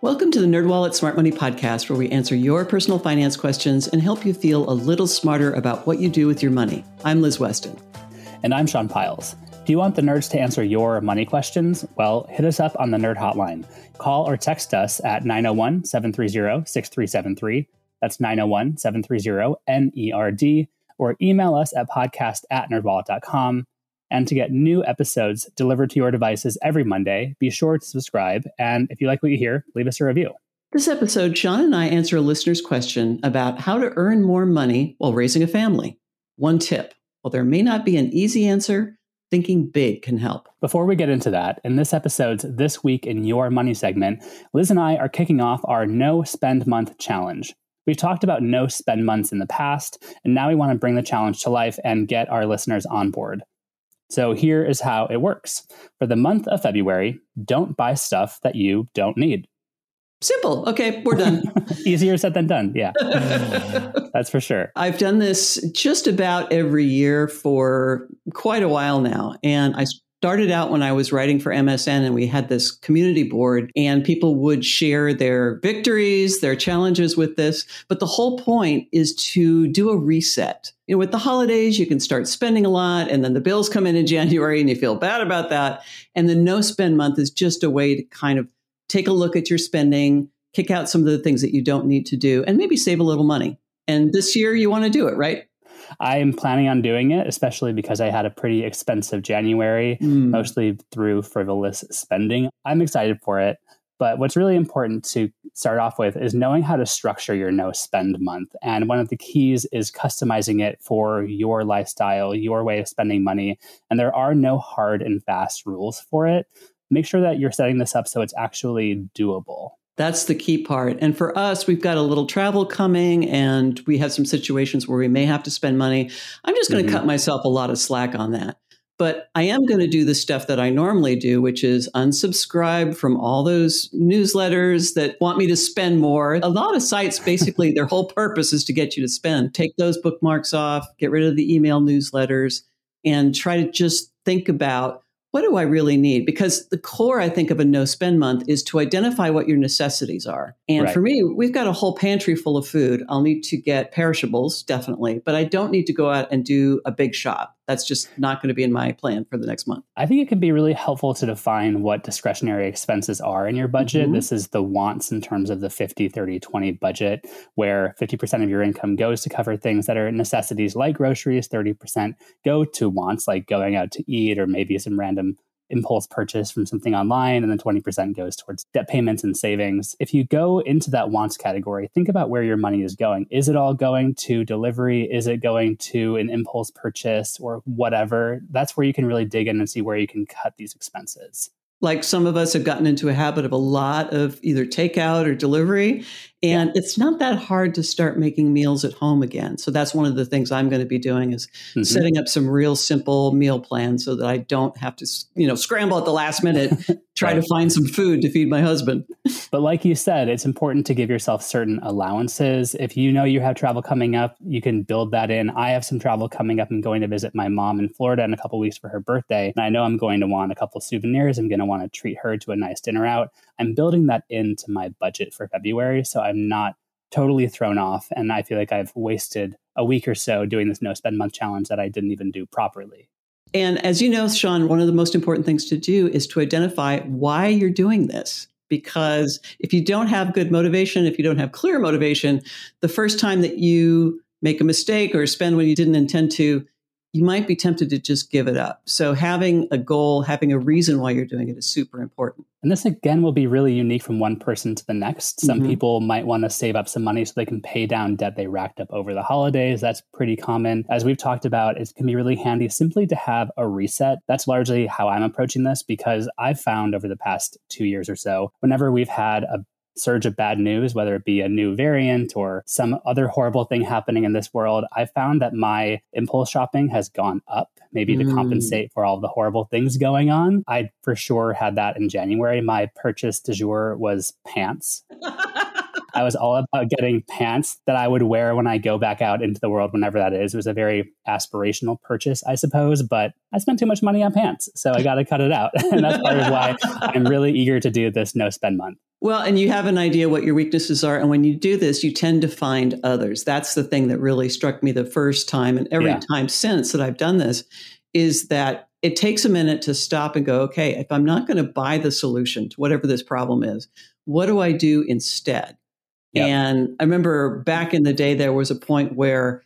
Welcome to the NerdWallet Smart Money Podcast, where we answer your personal finance questions and help you feel a little smarter about what you do with your money. I'm Liz Weston. And I'm Sean Pyles. Do you want the nerds to answer your money questions? Well, hit us up on the Nerd Hotline. Call or text us at 901 730 6373. That's 901 730 NERD. Or email us at podcast at nerdwallet.com. And to get new episodes delivered to your devices every Monday, be sure to subscribe. And if you like what you hear, leave us a review. This episode, Sean and I answer a listener's question about how to earn more money while raising a family. One tip while there may not be an easy answer, thinking big can help. Before we get into that, in this episode's This Week in Your Money segment, Liz and I are kicking off our No Spend Month challenge. We've talked about no spend months in the past, and now we want to bring the challenge to life and get our listeners on board. So here is how it works. For the month of February, don't buy stuff that you don't need. Simple. Okay, we're done. Easier said than done. Yeah. That's for sure. I've done this just about every year for quite a while now. And I started out when I was writing for MSN and we had this community board and people would share their victories, their challenges with this. But the whole point is to do a reset. You know, with the holidays, you can start spending a lot and then the bills come in in January and you feel bad about that. And the no spend month is just a way to kind of take a look at your spending, kick out some of the things that you don't need to do and maybe save a little money. And this year you want to do it, right? I am planning on doing it, especially because I had a pretty expensive January, mm. mostly through frivolous spending. I'm excited for it. But what's really important to start off with is knowing how to structure your no spend month. And one of the keys is customizing it for your lifestyle, your way of spending money. And there are no hard and fast rules for it. Make sure that you're setting this up so it's actually doable. That's the key part. And for us, we've got a little travel coming and we have some situations where we may have to spend money. I'm just going to mm-hmm. cut myself a lot of slack on that. But I am going to do the stuff that I normally do, which is unsubscribe from all those newsletters that want me to spend more. A lot of sites, basically, their whole purpose is to get you to spend. Take those bookmarks off, get rid of the email newsletters, and try to just think about what do I really need? Because the core, I think, of a no spend month is to identify what your necessities are. And right. for me, we've got a whole pantry full of food. I'll need to get perishables, definitely, but I don't need to go out and do a big shop. That's just not going to be in my plan for the next month. I think it can be really helpful to define what discretionary expenses are in your budget. Mm-hmm. This is the wants in terms of the 50, 30, 20 budget, where 50% of your income goes to cover things that are necessities like groceries, 30% go to wants like going out to eat or maybe some random impulse purchase from something online, and then 20% goes towards debt payments and savings. If you go into that wants category, think about where your money is going. Is it all going to delivery? Is it going to an impulse purchase or whatever? That's where you can really dig in and see where you can cut these expenses like some of us have gotten into a habit of a lot of either takeout or delivery and yeah. it's not that hard to start making meals at home again so that's one of the things i'm going to be doing is mm-hmm. setting up some real simple meal plans so that i don't have to you know scramble at the last minute try right. to find some food to feed my husband but like you said it's important to give yourself certain allowances if you know you have travel coming up you can build that in i have some travel coming up i'm going to visit my mom in florida in a couple weeks for her birthday and i know i'm going to want a couple souvenirs i'm going to want to treat her to a nice dinner out i'm building that into my budget for february so I'm not totally thrown off. And I feel like I've wasted a week or so doing this no spend month challenge that I didn't even do properly. And as you know, Sean, one of the most important things to do is to identify why you're doing this. Because if you don't have good motivation, if you don't have clear motivation, the first time that you make a mistake or spend when you didn't intend to, you might be tempted to just give it up. So having a goal, having a reason why you're doing it is super important. And this again will be really unique from one person to the next. Some mm-hmm. people might want to save up some money so they can pay down debt they racked up over the holidays. That's pretty common. As we've talked about, it can be really handy simply to have a reset. That's largely how I'm approaching this because I've found over the past two years or so, whenever we've had a surge of bad news, whether it be a new variant or some other horrible thing happening in this world, I found that my impulse shopping has gone up, maybe mm. to compensate for all the horrible things going on. I for sure had that in January. My purchase du jour was pants. I was all about getting pants that I would wear when I go back out into the world, whenever that is. It was a very aspirational purchase, I suppose, but I spent too much money on pants. So I got to cut it out. and that's part of why I'm really eager to do this no spend month. Well, and you have an idea what your weaknesses are. And when you do this, you tend to find others. That's the thing that really struck me the first time. And every yeah. time since that I've done this is that it takes a minute to stop and go, okay, if I'm not going to buy the solution to whatever this problem is, what do I do instead? Yep. And I remember back in the day, there was a point where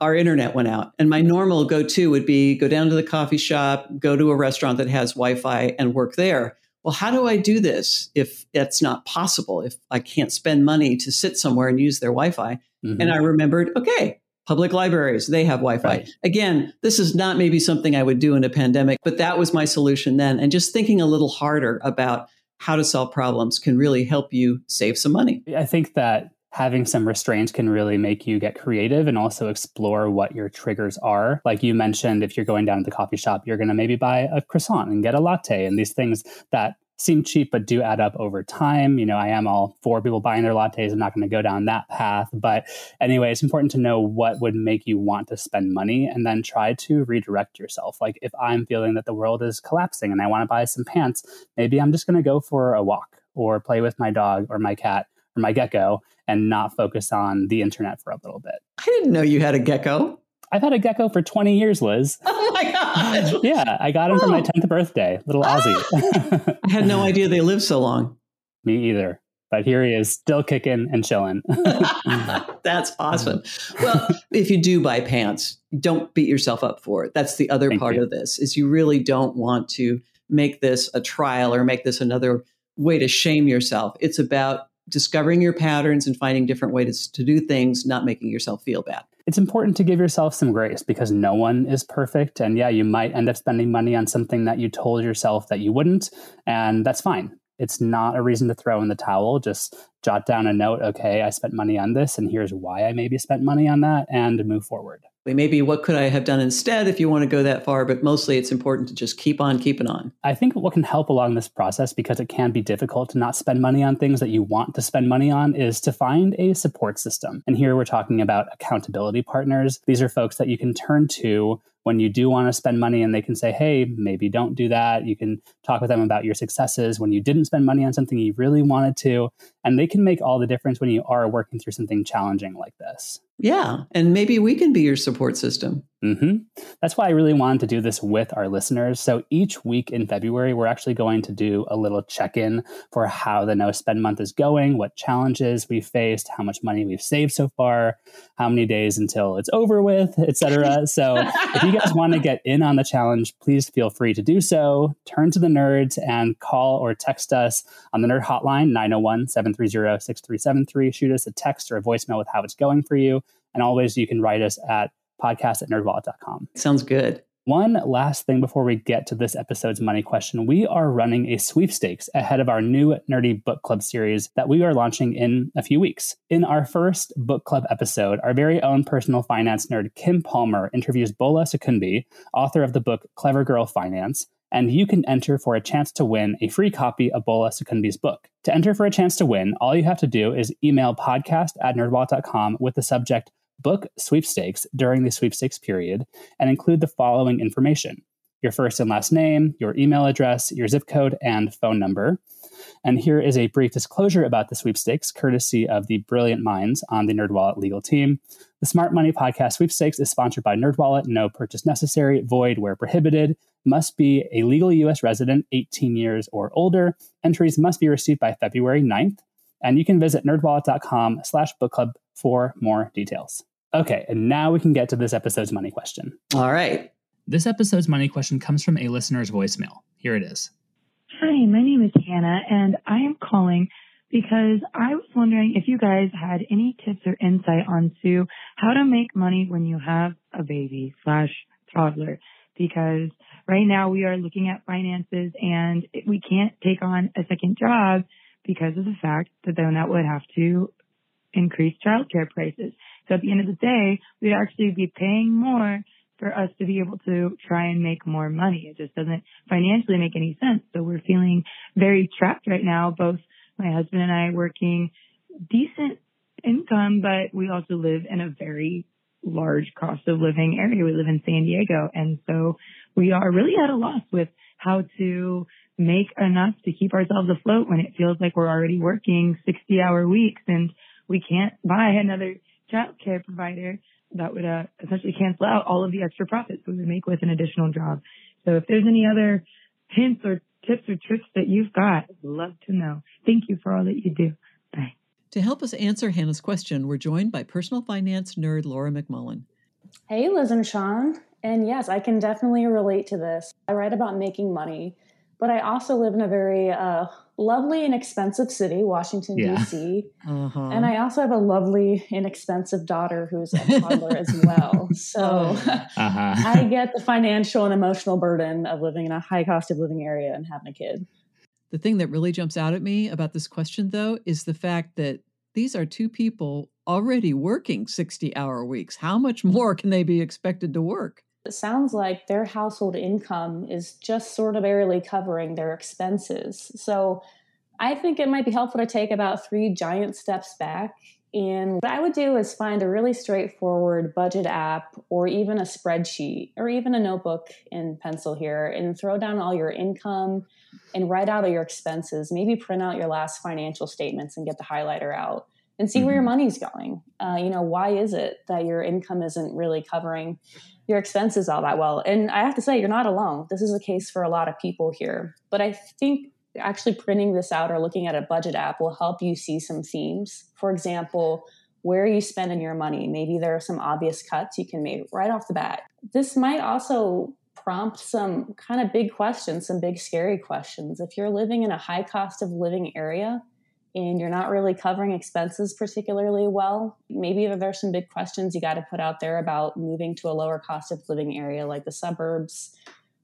our internet went out. And my normal go to would be go down to the coffee shop, go to a restaurant that has Wi Fi and work there well, how do I do this if that's not possible, if I can't spend money to sit somewhere and use their Wi Fi? Mm-hmm. And I remembered, okay, public libraries, they have Wi Fi. Right. Again, this is not maybe something I would do in a pandemic, but that was my solution then. And just thinking a little harder about how to solve problems can really help you save some money. I think that having some restraint can really make you get creative and also explore what your triggers are. Like you mentioned, if you're going down to the coffee shop, you're going to maybe buy a croissant and get a latte and these things that seem cheap but do add up over time. You know, I am all for people buying their lattes. I'm not going to go down that path. But anyway, it's important to know what would make you want to spend money and then try to redirect yourself. Like if I'm feeling that the world is collapsing and I want to buy some pants, maybe I'm just going to go for a walk or play with my dog or my cat or my gecko and not focus on the internet for a little bit. I didn't know you had a gecko. I've had a gecko for 20 years, Liz. Oh my God. yeah, I got him oh. for my 10th birthday, little ah. Aussie. I had no idea they lived so long. Me either. But here he is, still kicking and chilling. That's awesome. Well, if you do buy pants, don't beat yourself up for it. That's the other Thank part you. of this is you really don't want to make this a trial or make this another way to shame yourself. It's about discovering your patterns and finding different ways to do things, not making yourself feel bad. It's important to give yourself some grace because no one is perfect. And yeah, you might end up spending money on something that you told yourself that you wouldn't, and that's fine. It's not a reason to throw in the towel. Just jot down a note, okay, I spent money on this, and here's why I maybe spent money on that, and move forward. Maybe what could I have done instead if you want to go that far, but mostly it's important to just keep on keeping on. I think what can help along this process, because it can be difficult to not spend money on things that you want to spend money on, is to find a support system. And here we're talking about accountability partners. These are folks that you can turn to when you do want to spend money and they can say, hey, maybe don't do that. You can talk with them about your successes when you didn't spend money on something you really wanted to. And they can make all the difference when you are working through something challenging like this. Yeah. And maybe we can be your support system. Mm-hmm. That's why I really wanted to do this with our listeners. So each week in February, we're actually going to do a little check in for how the no spend month is going, what challenges we faced, how much money we've saved so far, how many days until it's over with, etc. so if you guys want to get in on the challenge, please feel free to do so. Turn to the nerds and call or text us on the nerd hotline 901 730 6373. Shoot us a text or a voicemail with how it's going for you. And always, you can write us at podcast at nerdwallet.com. Sounds good. One last thing before we get to this episode's money question. We are running a sweepstakes ahead of our new Nerdy Book Club series that we are launching in a few weeks. In our first book club episode, our very own personal finance nerd Kim Palmer interviews Bola Sokunbi, author of the book Clever Girl Finance, and you can enter for a chance to win a free copy of Bola Sokunbi's book. To enter for a chance to win, all you have to do is email podcast at nerdwallet.com with the subject book sweepstakes during the sweepstakes period and include the following information your first and last name, your email address, your zip code, and phone number. And here is a brief disclosure about the sweepstakes, courtesy of the brilliant minds on the NerdWallet legal team. The Smart Money Podcast sweepstakes is sponsored by NerdWallet. No purchase necessary, void where prohibited. Must be a legal U.S. resident, 18 years or older. Entries must be received by February 9th. And you can visit nerdwallet.com slash book club for more details. Okay, and now we can get to this episode's money question. All right. This episode's money question comes from a listener's voicemail. Here it is. Hi, my name is Hannah, and I am calling because I was wondering if you guys had any tips or insight onto how to make money when you have a baby slash toddler. Because right now we are looking at finances and we can't take on a second job because of the fact that then that would have to increase childcare prices. So at the end of the day, we'd actually be paying more for us to be able to try and make more money. It just doesn't financially make any sense. So we're feeling very trapped right now, both my husband and I working decent income, but we also live in a very large cost of living area. We live in San Diego. And so we are really at a loss with how to make enough to keep ourselves afloat when it feels like we're already working 60 hour weeks and we can't buy another child care provider that would uh, essentially cancel out all of the extra profits we would make with an additional job. So if there's any other hints or tips or tricks that you've got, I'd love to know. Thank you for all that you do. Bye. To help us answer Hannah's question, we're joined by personal finance nerd Laura McMullen. Hey, Liz and Sean. And yes, I can definitely relate to this. I write about making money, but I also live in a very uh, lovely and expensive city, Washington, yeah. D.C. Uh-huh. And I also have a lovely, inexpensive daughter who's a toddler as well. So uh-huh. I get the financial and emotional burden of living in a high cost of living area and having a kid. The thing that really jumps out at me about this question, though, is the fact that these are two people already working 60 hour weeks. How much more can they be expected to work? It sounds like their household income is just sort of barely covering their expenses. So I think it might be helpful to take about three giant steps back. And what I would do is find a really straightforward budget app or even a spreadsheet or even a notebook and pencil here and throw down all your income and write out all your expenses. Maybe print out your last financial statements and get the highlighter out and see mm-hmm. where your mm-hmm. money's going. Uh, you know, why is it that your income isn't really covering your expenses all that well? And I have to say, you're not alone. This is the case for a lot of people here. But I think actually printing this out or looking at a budget app will help you see some themes. For example, where are you spending your money? Maybe there are some obvious cuts you can make right off the bat. This might also prompt some kind of big questions, some big scary questions. If you're living in a high cost of living area, and you're not really covering expenses particularly well, maybe there's some big questions you got to put out there about moving to a lower cost of living area like the suburbs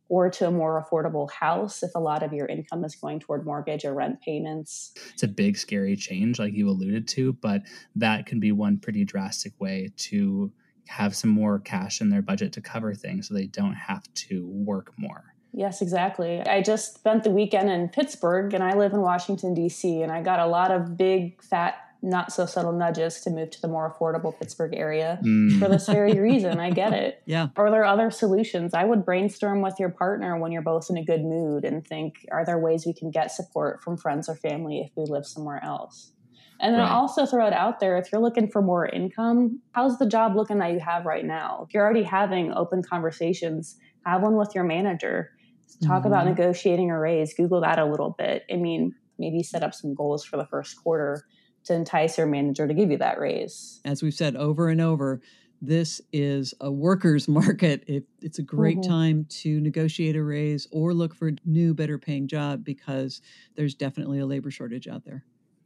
or to a more affordable house if a lot of your income is going toward mortgage or rent payments. It's a big, scary change, like you alluded to, but that can be one pretty drastic way to have some more cash in their budget to cover things so they don't have to work more. Yes, exactly. I just spent the weekend in Pittsburgh and I live in Washington, D.C., and I got a lot of big, fat, not so subtle nudges to move to the more affordable Pittsburgh area mm. for this very reason. I get it. Yeah. Are there other solutions? I would brainstorm with your partner when you're both in a good mood and think, are there ways we can get support from friends or family if we live somewhere else? And then right. also throw it out there if you're looking for more income, how's the job looking that you have right now? If you're already having open conversations, have one with your manager talk mm-hmm. about negotiating a raise. Google that a little bit. I mean maybe set up some goals for the first quarter to entice your manager to give you that raise. As we've said over and over this is a workers market. It, it's a great mm-hmm. time to negotiate a raise or look for a new better paying job because there's definitely a labor shortage out there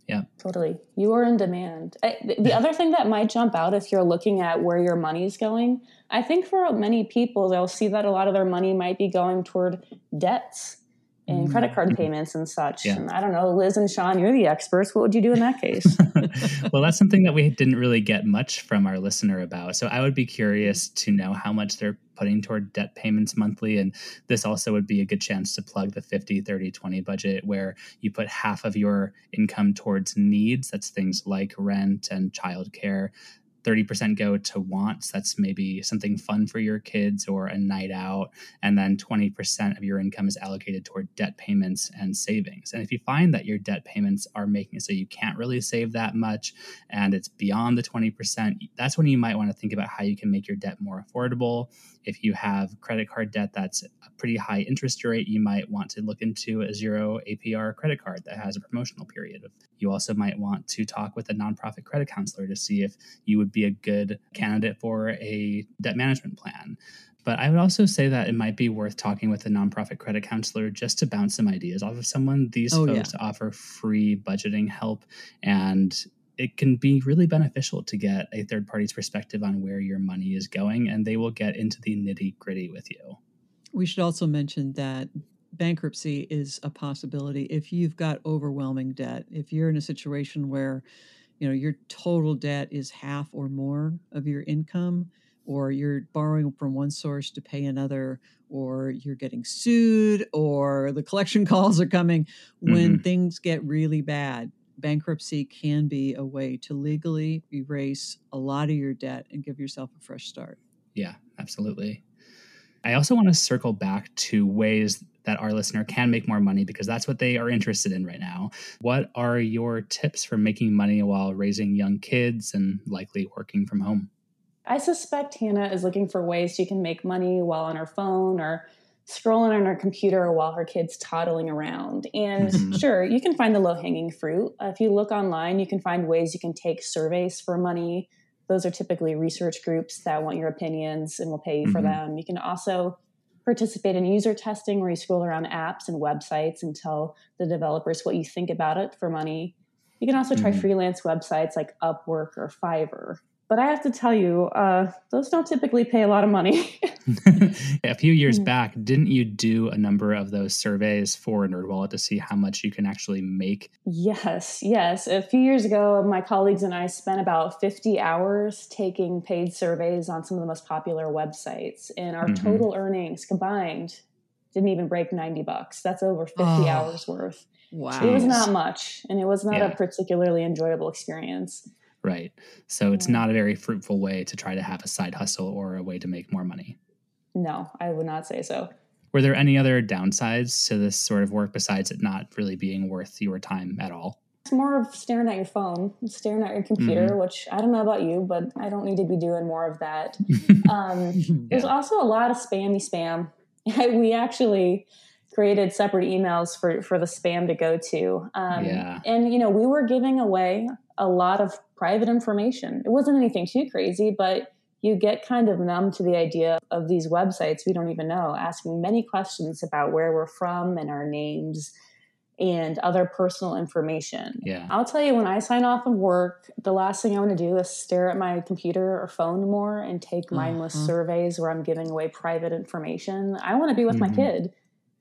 yeah. Totally. You are in demand. I, the other thing that might jump out if you're looking at where your money's going, I think for many people, they'll see that a lot of their money might be going toward debts and credit card mm-hmm. payments and such. Yeah. And I don't know, Liz and Sean, you're the experts. What would you do in that case? well, that's something that we didn't really get much from our listener about. So I would be curious to know how much they're putting toward debt payments monthly. And this also would be a good chance to plug the 50, 30, 20 budget where you put half of your income towards needs. That's things like rent and childcare. 30% go to wants. That's maybe something fun for your kids or a night out. And then 20% of your income is allocated toward debt payments and savings. And if you find that your debt payments are making it so you can't really save that much and it's beyond the 20%, that's when you might want to think about how you can make your debt more affordable. If you have credit card debt that's a pretty high interest rate, you might want to look into a zero APR credit card that has a promotional period. You also might want to talk with a nonprofit credit counselor to see if you would be a good candidate for a debt management plan. But I would also say that it might be worth talking with a nonprofit credit counselor just to bounce some ideas off of someone. These oh, folks yeah. offer free budgeting help and it can be really beneficial to get a third party's perspective on where your money is going and they will get into the nitty gritty with you. We should also mention that bankruptcy is a possibility if you've got overwhelming debt. If you're in a situation where, you know, your total debt is half or more of your income, or you're borrowing from one source to pay another, or you're getting sued, or the collection calls are coming when mm-hmm. things get really bad. bankruptcy can be a way to legally erase a lot of your debt and give yourself a fresh start. Yeah, absolutely. I also want to circle back to ways that our listener can make more money because that's what they are interested in right now. What are your tips for making money while raising young kids and likely working from home? I suspect Hannah is looking for ways she can make money while on her phone or scrolling on her computer while her kid's toddling around. And mm-hmm. sure, you can find the low hanging fruit. If you look online, you can find ways you can take surveys for money those are typically research groups that want your opinions and will pay you mm-hmm. for them. You can also participate in user testing where you scroll around apps and websites and tell the developers what you think about it for money. You can also try mm-hmm. freelance websites like Upwork or Fiverr. But I have to tell you, uh, those don't typically pay a lot of money. a few years back, didn't you do a number of those surveys for NerdWallet to see how much you can actually make? Yes, yes. A few years ago, my colleagues and I spent about 50 hours taking paid surveys on some of the most popular websites, and our mm-hmm. total earnings combined didn't even break 90 bucks. That's over 50 oh, hours worth. Wow. It was not much, and it was not yeah. a particularly enjoyable experience. Right. So it's not a very fruitful way to try to have a side hustle or a way to make more money. No, I would not say so. Were there any other downsides to this sort of work besides it not really being worth your time at all? It's more of staring at your phone, staring at your computer, mm-hmm. which I don't know about you, but I don't need to be doing more of that. um, yeah. There's also a lot of spammy spam. we actually created separate emails for for the spam to go to. Um, yeah. And you know, we were giving away a lot of private information. It wasn't anything too crazy, but you get kind of numb to the idea of these websites we don't even know, asking many questions about where we're from and our names and other personal information. Yeah. I'll tell you when I sign off of work, the last thing I want to do is stare at my computer or phone more and take mindless uh-huh. surveys where I'm giving away private information. I want to be with mm-hmm. my kid,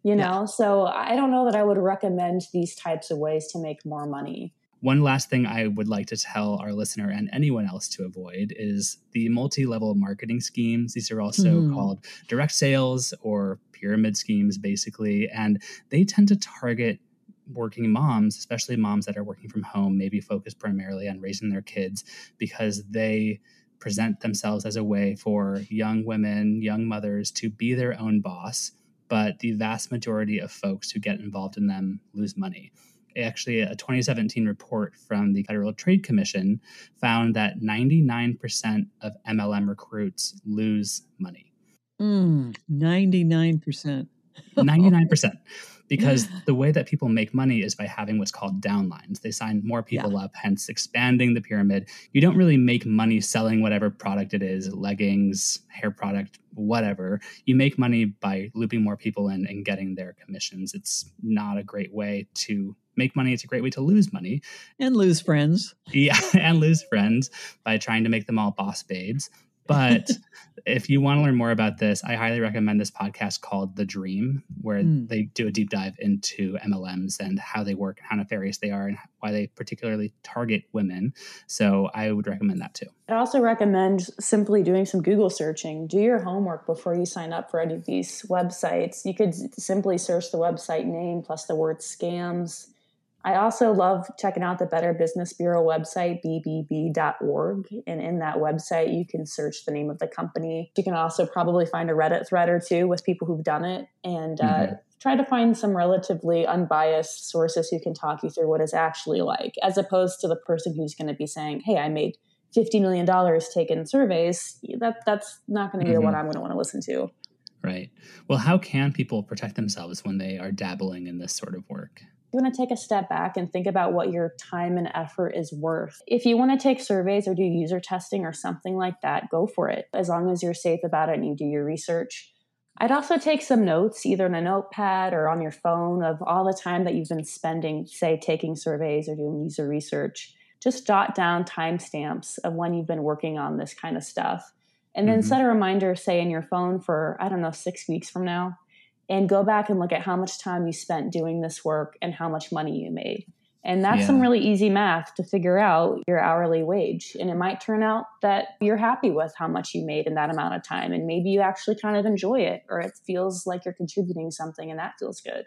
you know? Yeah. So I don't know that I would recommend these types of ways to make more money. One last thing I would like to tell our listener and anyone else to avoid is the multi level marketing schemes. These are also mm. called direct sales or pyramid schemes, basically. And they tend to target working moms, especially moms that are working from home, maybe focused primarily on raising their kids because they present themselves as a way for young women, young mothers to be their own boss. But the vast majority of folks who get involved in them lose money actually a 2017 report from the Federal Trade Commission found that 99% of MLM recruits lose money. Mm, 99%. 99%. Because the way that people make money is by having what's called downlines. They sign more people yeah. up, hence expanding the pyramid. You don't really make money selling whatever product it is leggings, hair product, whatever. You make money by looping more people in and getting their commissions. It's not a great way to make money. It's a great way to lose money and lose friends. Yeah, and lose friends by trying to make them all boss babes. But if you want to learn more about this, I highly recommend this podcast called The Dream, where mm. they do a deep dive into MLMs and how they work, how nefarious they are, and why they particularly target women. So I would recommend that too. I also recommend simply doing some Google searching. Do your homework before you sign up for any of these websites. You could simply search the website name plus the word scams I also love checking out the Better Business Bureau website, bbb.org. And in that website, you can search the name of the company. You can also probably find a Reddit thread or two with people who've done it and uh, mm-hmm. try to find some relatively unbiased sources who can talk you through what it's actually like, as opposed to the person who's going to be saying, hey, I made $50 million taking surveys. That, that's not going to be mm-hmm. what I'm going to want to listen to. Right. Well, how can people protect themselves when they are dabbling in this sort of work? You want to take a step back and think about what your time and effort is worth. If you want to take surveys or do user testing or something like that, go for it, as long as you're safe about it and you do your research. I'd also take some notes, either in a notepad or on your phone, of all the time that you've been spending, say, taking surveys or doing user research. Just jot down timestamps of when you've been working on this kind of stuff. And then mm-hmm. set a reminder, say, in your phone for, I don't know, six weeks from now and go back and look at how much time you spent doing this work and how much money you made. And that's yeah. some really easy math to figure out your hourly wage. And it might turn out that you're happy with how much you made in that amount of time. And maybe you actually kind of enjoy it or it feels like you're contributing something and that feels good.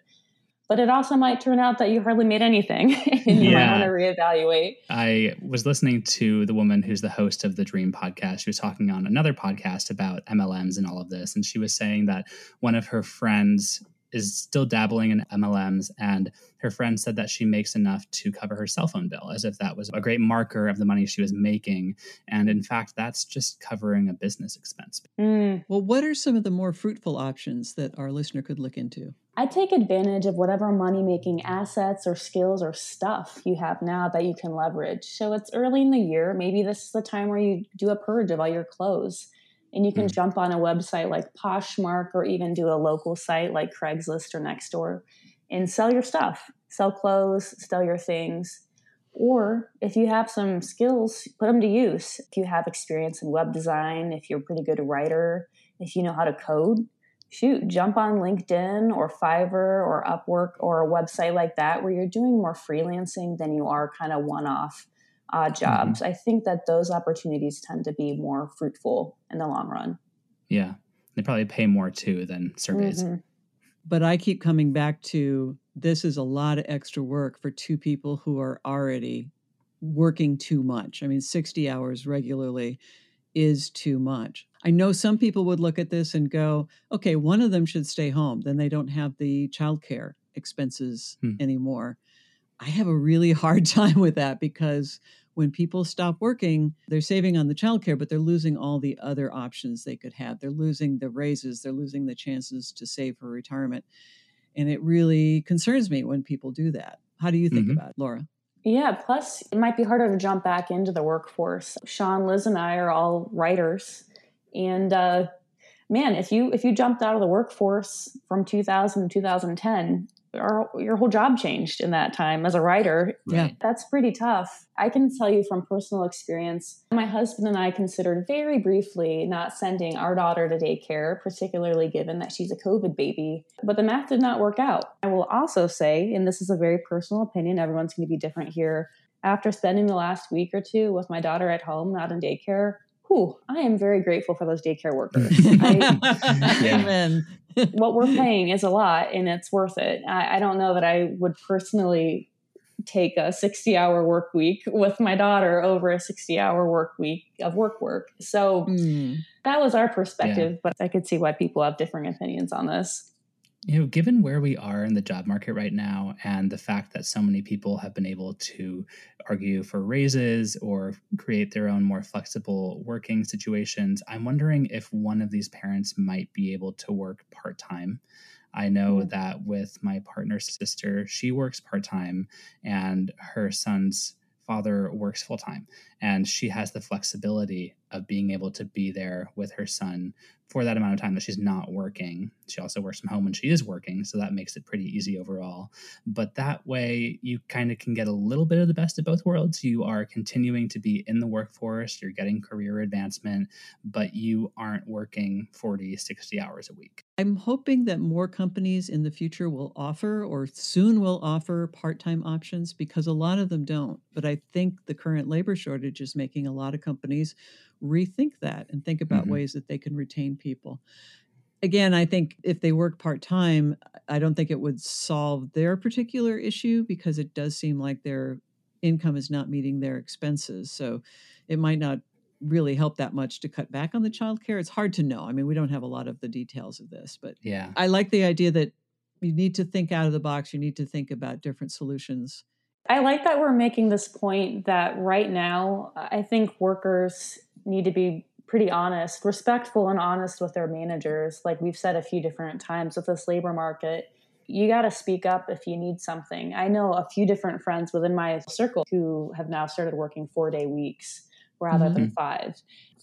But it also might turn out that you hardly made anything and you yeah. might want to reevaluate. I was listening to the woman who's the host of the Dream podcast. She was talking on another podcast about MLMs and all of this. And she was saying that one of her friends is still dabbling in MLMs, and her friend said that she makes enough to cover her cell phone bill, as if that was a great marker of the money she was making. And in fact, that's just covering a business expense. Mm. Well, what are some of the more fruitful options that our listener could look into? I take advantage of whatever money making assets or skills or stuff you have now that you can leverage. So it's early in the year. Maybe this is the time where you do a purge of all your clothes and you can mm. jump on a website like Poshmark or even do a local site like Craigslist or Nextdoor and sell your stuff, sell clothes, sell your things. Or if you have some skills, put them to use. If you have experience in web design, if you're a pretty good writer, if you know how to code, shoot, jump on LinkedIn or Fiverr or Upwork or a website like that where you're doing more freelancing than you are kind of one off odd mm-hmm. jobs. Mm-hmm. I think that those opportunities tend to be more fruitful in the long run. Yeah. They probably pay more too than surveys. Mm-hmm. But I keep coming back to this is a lot of extra work for two people who are already working too much. I mean, 60 hours regularly is too much. I know some people would look at this and go, okay, one of them should stay home. Then they don't have the childcare expenses hmm. anymore. I have a really hard time with that because when people stop working, they're saving on the childcare, but they're losing all the other options they could have. They're losing the raises, they're losing the chances to save for retirement. And it really concerns me when people do that. How do you think mm-hmm. about it, Laura? Yeah, plus it might be harder to jump back into the workforce. Sean, Liz, and I are all writers. And uh, man, if you if you jumped out of the workforce from 2000 to 2010, our, your whole job changed in that time as a writer. Yeah. That's pretty tough. I can tell you from personal experience, my husband and I considered very briefly not sending our daughter to daycare, particularly given that she's a COVID baby, but the math did not work out. I will also say, and this is a very personal opinion, everyone's going to be different here. After spending the last week or two with my daughter at home, not in daycare, whew, I am very grateful for those daycare workers. I, Amen. What we're paying is a lot and it's worth it. I, I don't know that I would personally take a 60 hour work week with my daughter over a 60 hour work week of work work. So mm. that was our perspective, yeah. but I could see why people have differing opinions on this you know, given where we are in the job market right now and the fact that so many people have been able to argue for raises or create their own more flexible working situations, I'm wondering if one of these parents might be able to work part time. I know mm-hmm. that with my partner's sister, she works part time and her son's father works full time and she has the flexibility of being able to be there with her son for that amount of time that she's not working. She also works from home when she is working, so that makes it pretty easy overall. But that way, you kind of can get a little bit of the best of both worlds. You are continuing to be in the workforce, you're getting career advancement, but you aren't working 40, 60 hours a week. I'm hoping that more companies in the future will offer or soon will offer part time options because a lot of them don't. But I think the current labor shortage is making a lot of companies rethink that and think about mm-hmm. ways that they can retain people. Again, I think if they work part time, I don't think it would solve their particular issue because it does seem like their income is not meeting their expenses. So it might not really help that much to cut back on the childcare. It's hard to know. I mean, we don't have a lot of the details of this, but yeah, I like the idea that you need to think out of the box. You need to think about different solutions. I like that we're making this point that right now, I think workers need to be pretty honest, respectful, and honest with their managers. Like we've said a few different times with this labor market, you got to speak up if you need something. I know a few different friends within my circle who have now started working four day weeks rather mm-hmm. than five.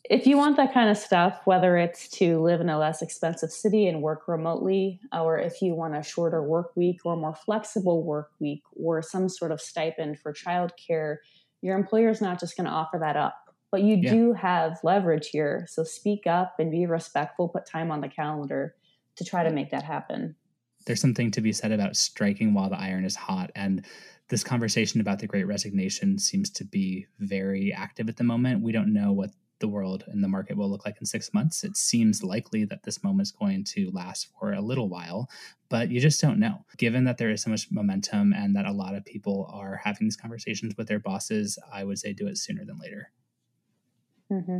If you want that kind of stuff, whether it's to live in a less expensive city and work remotely, or if you want a shorter work week or more flexible work week or some sort of stipend for childcare, your employer is not just going to offer that up but you yeah. do have leverage here. So speak up and be respectful, put time on the calendar to try to make that happen. There's something to be said about striking while the iron is hot. And this conversation about the great resignation seems to be very active at the moment. We don't know what the world and the market will look like in six months. It seems likely that this moment is going to last for a little while, but you just don't know. Given that there is so much momentum and that a lot of people are having these conversations with their bosses, I would say do it sooner than later. Mm-hmm.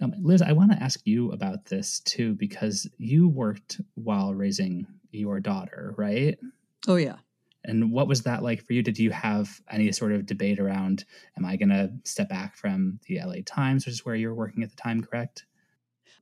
Um, Liz, I want to ask you about this too, because you worked while raising your daughter, right? Oh, yeah. And what was that like for you? Did you have any sort of debate around, am I going to step back from the LA Times, which is where you were working at the time, correct?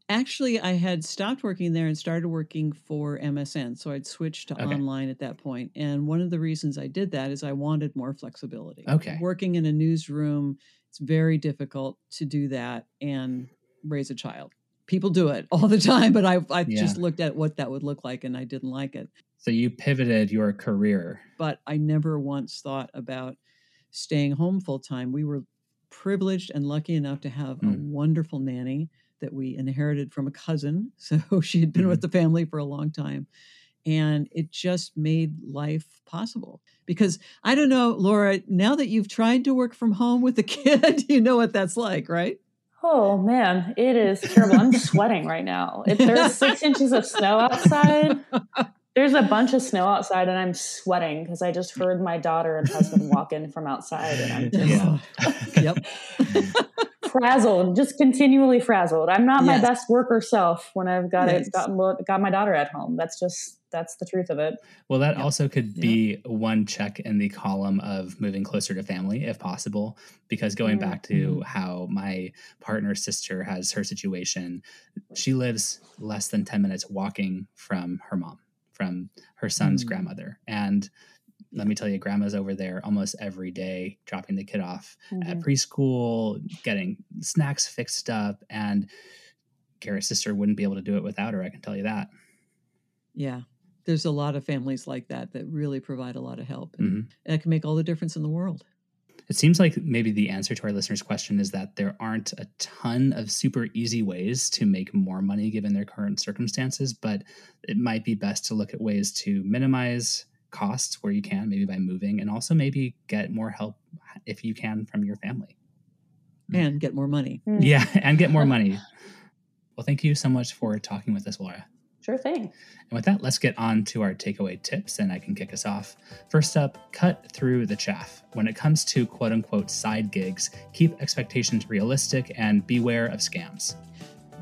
Actually, I had stopped working there and started working for MSN. So I'd switched to okay. online at that point. And one of the reasons I did that is I wanted more flexibility. Okay. Working in a newsroom, it's very difficult to do that and raise a child. People do it all the time, but I, I yeah. just looked at what that would look like and I didn't like it. So you pivoted your career. But I never once thought about staying home full time. We were privileged and lucky enough to have mm. a wonderful nanny that we inherited from a cousin. So she had been mm-hmm. with the family for a long time. And it just made life possible. Because I don't know, Laura, now that you've tried to work from home with a kid, you know what that's like, right? Oh man, it is terrible. I'm sweating right now. If there's six inches of snow outside, there's a bunch of snow outside, and I'm sweating because I just heard my daughter and husband walk in from outside, and I'm just yeah. yep. Frazzled, just continually frazzled. I'm not yes. my best worker self when I've got yes. it got, got my daughter at home. That's just that's the truth of it. Well, that also could be one check in the column of moving closer to family if possible. Because going mm-hmm. back to mm-hmm. how my partner's sister has her situation, she lives less than 10 minutes walking from her mom, from her son's mm-hmm. grandmother. And let me tell you, grandma's over there almost every day, dropping the kid off mm-hmm. at preschool, getting snacks fixed up. And Garrett's sister wouldn't be able to do it without her. I can tell you that. Yeah. There's a lot of families like that that really provide a lot of help. And, mm-hmm. that can make all the difference in the world. It seems like maybe the answer to our listeners' question is that there aren't a ton of super easy ways to make more money given their current circumstances, but it might be best to look at ways to minimize costs where you can, maybe by moving, and also maybe get more help if you can from your family. And get more money. Mm. Yeah, and get more money. Well, thank you so much for talking with us, Laura. Sure thing. And with that, let's get on to our takeaway tips, and I can kick us off. First up, cut through the chaff. When it comes to quote unquote side gigs, keep expectations realistic and beware of scams.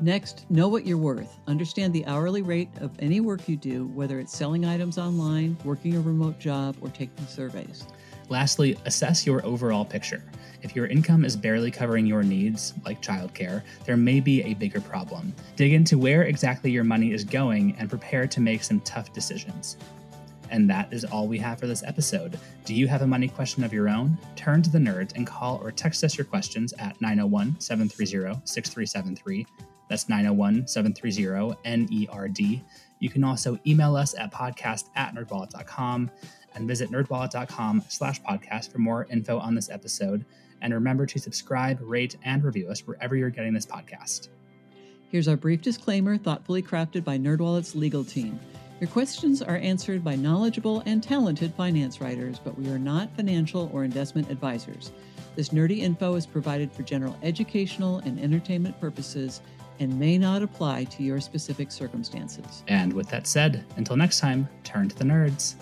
Next, know what you're worth. Understand the hourly rate of any work you do, whether it's selling items online, working a remote job, or taking surveys. Lastly, assess your overall picture. If your income is barely covering your needs, like childcare, there may be a bigger problem. Dig into where exactly your money is going and prepare to make some tough decisions. And that is all we have for this episode. Do you have a money question of your own? Turn to the nerds and call or text us your questions at 901 730 6373 that's 901 730 NERD. You can also email us at podcast at nerdwallet.com and visit nerdwallet.com slash podcast for more info on this episode. And remember to subscribe, rate, and review us wherever you're getting this podcast. Here's our brief disclaimer, thoughtfully crafted by NerdWallet's legal team. Your questions are answered by knowledgeable and talented finance writers, but we are not financial or investment advisors. This nerdy info is provided for general educational and entertainment purposes and may not apply to your specific circumstances. And with that said, until next time, turn to the nerds.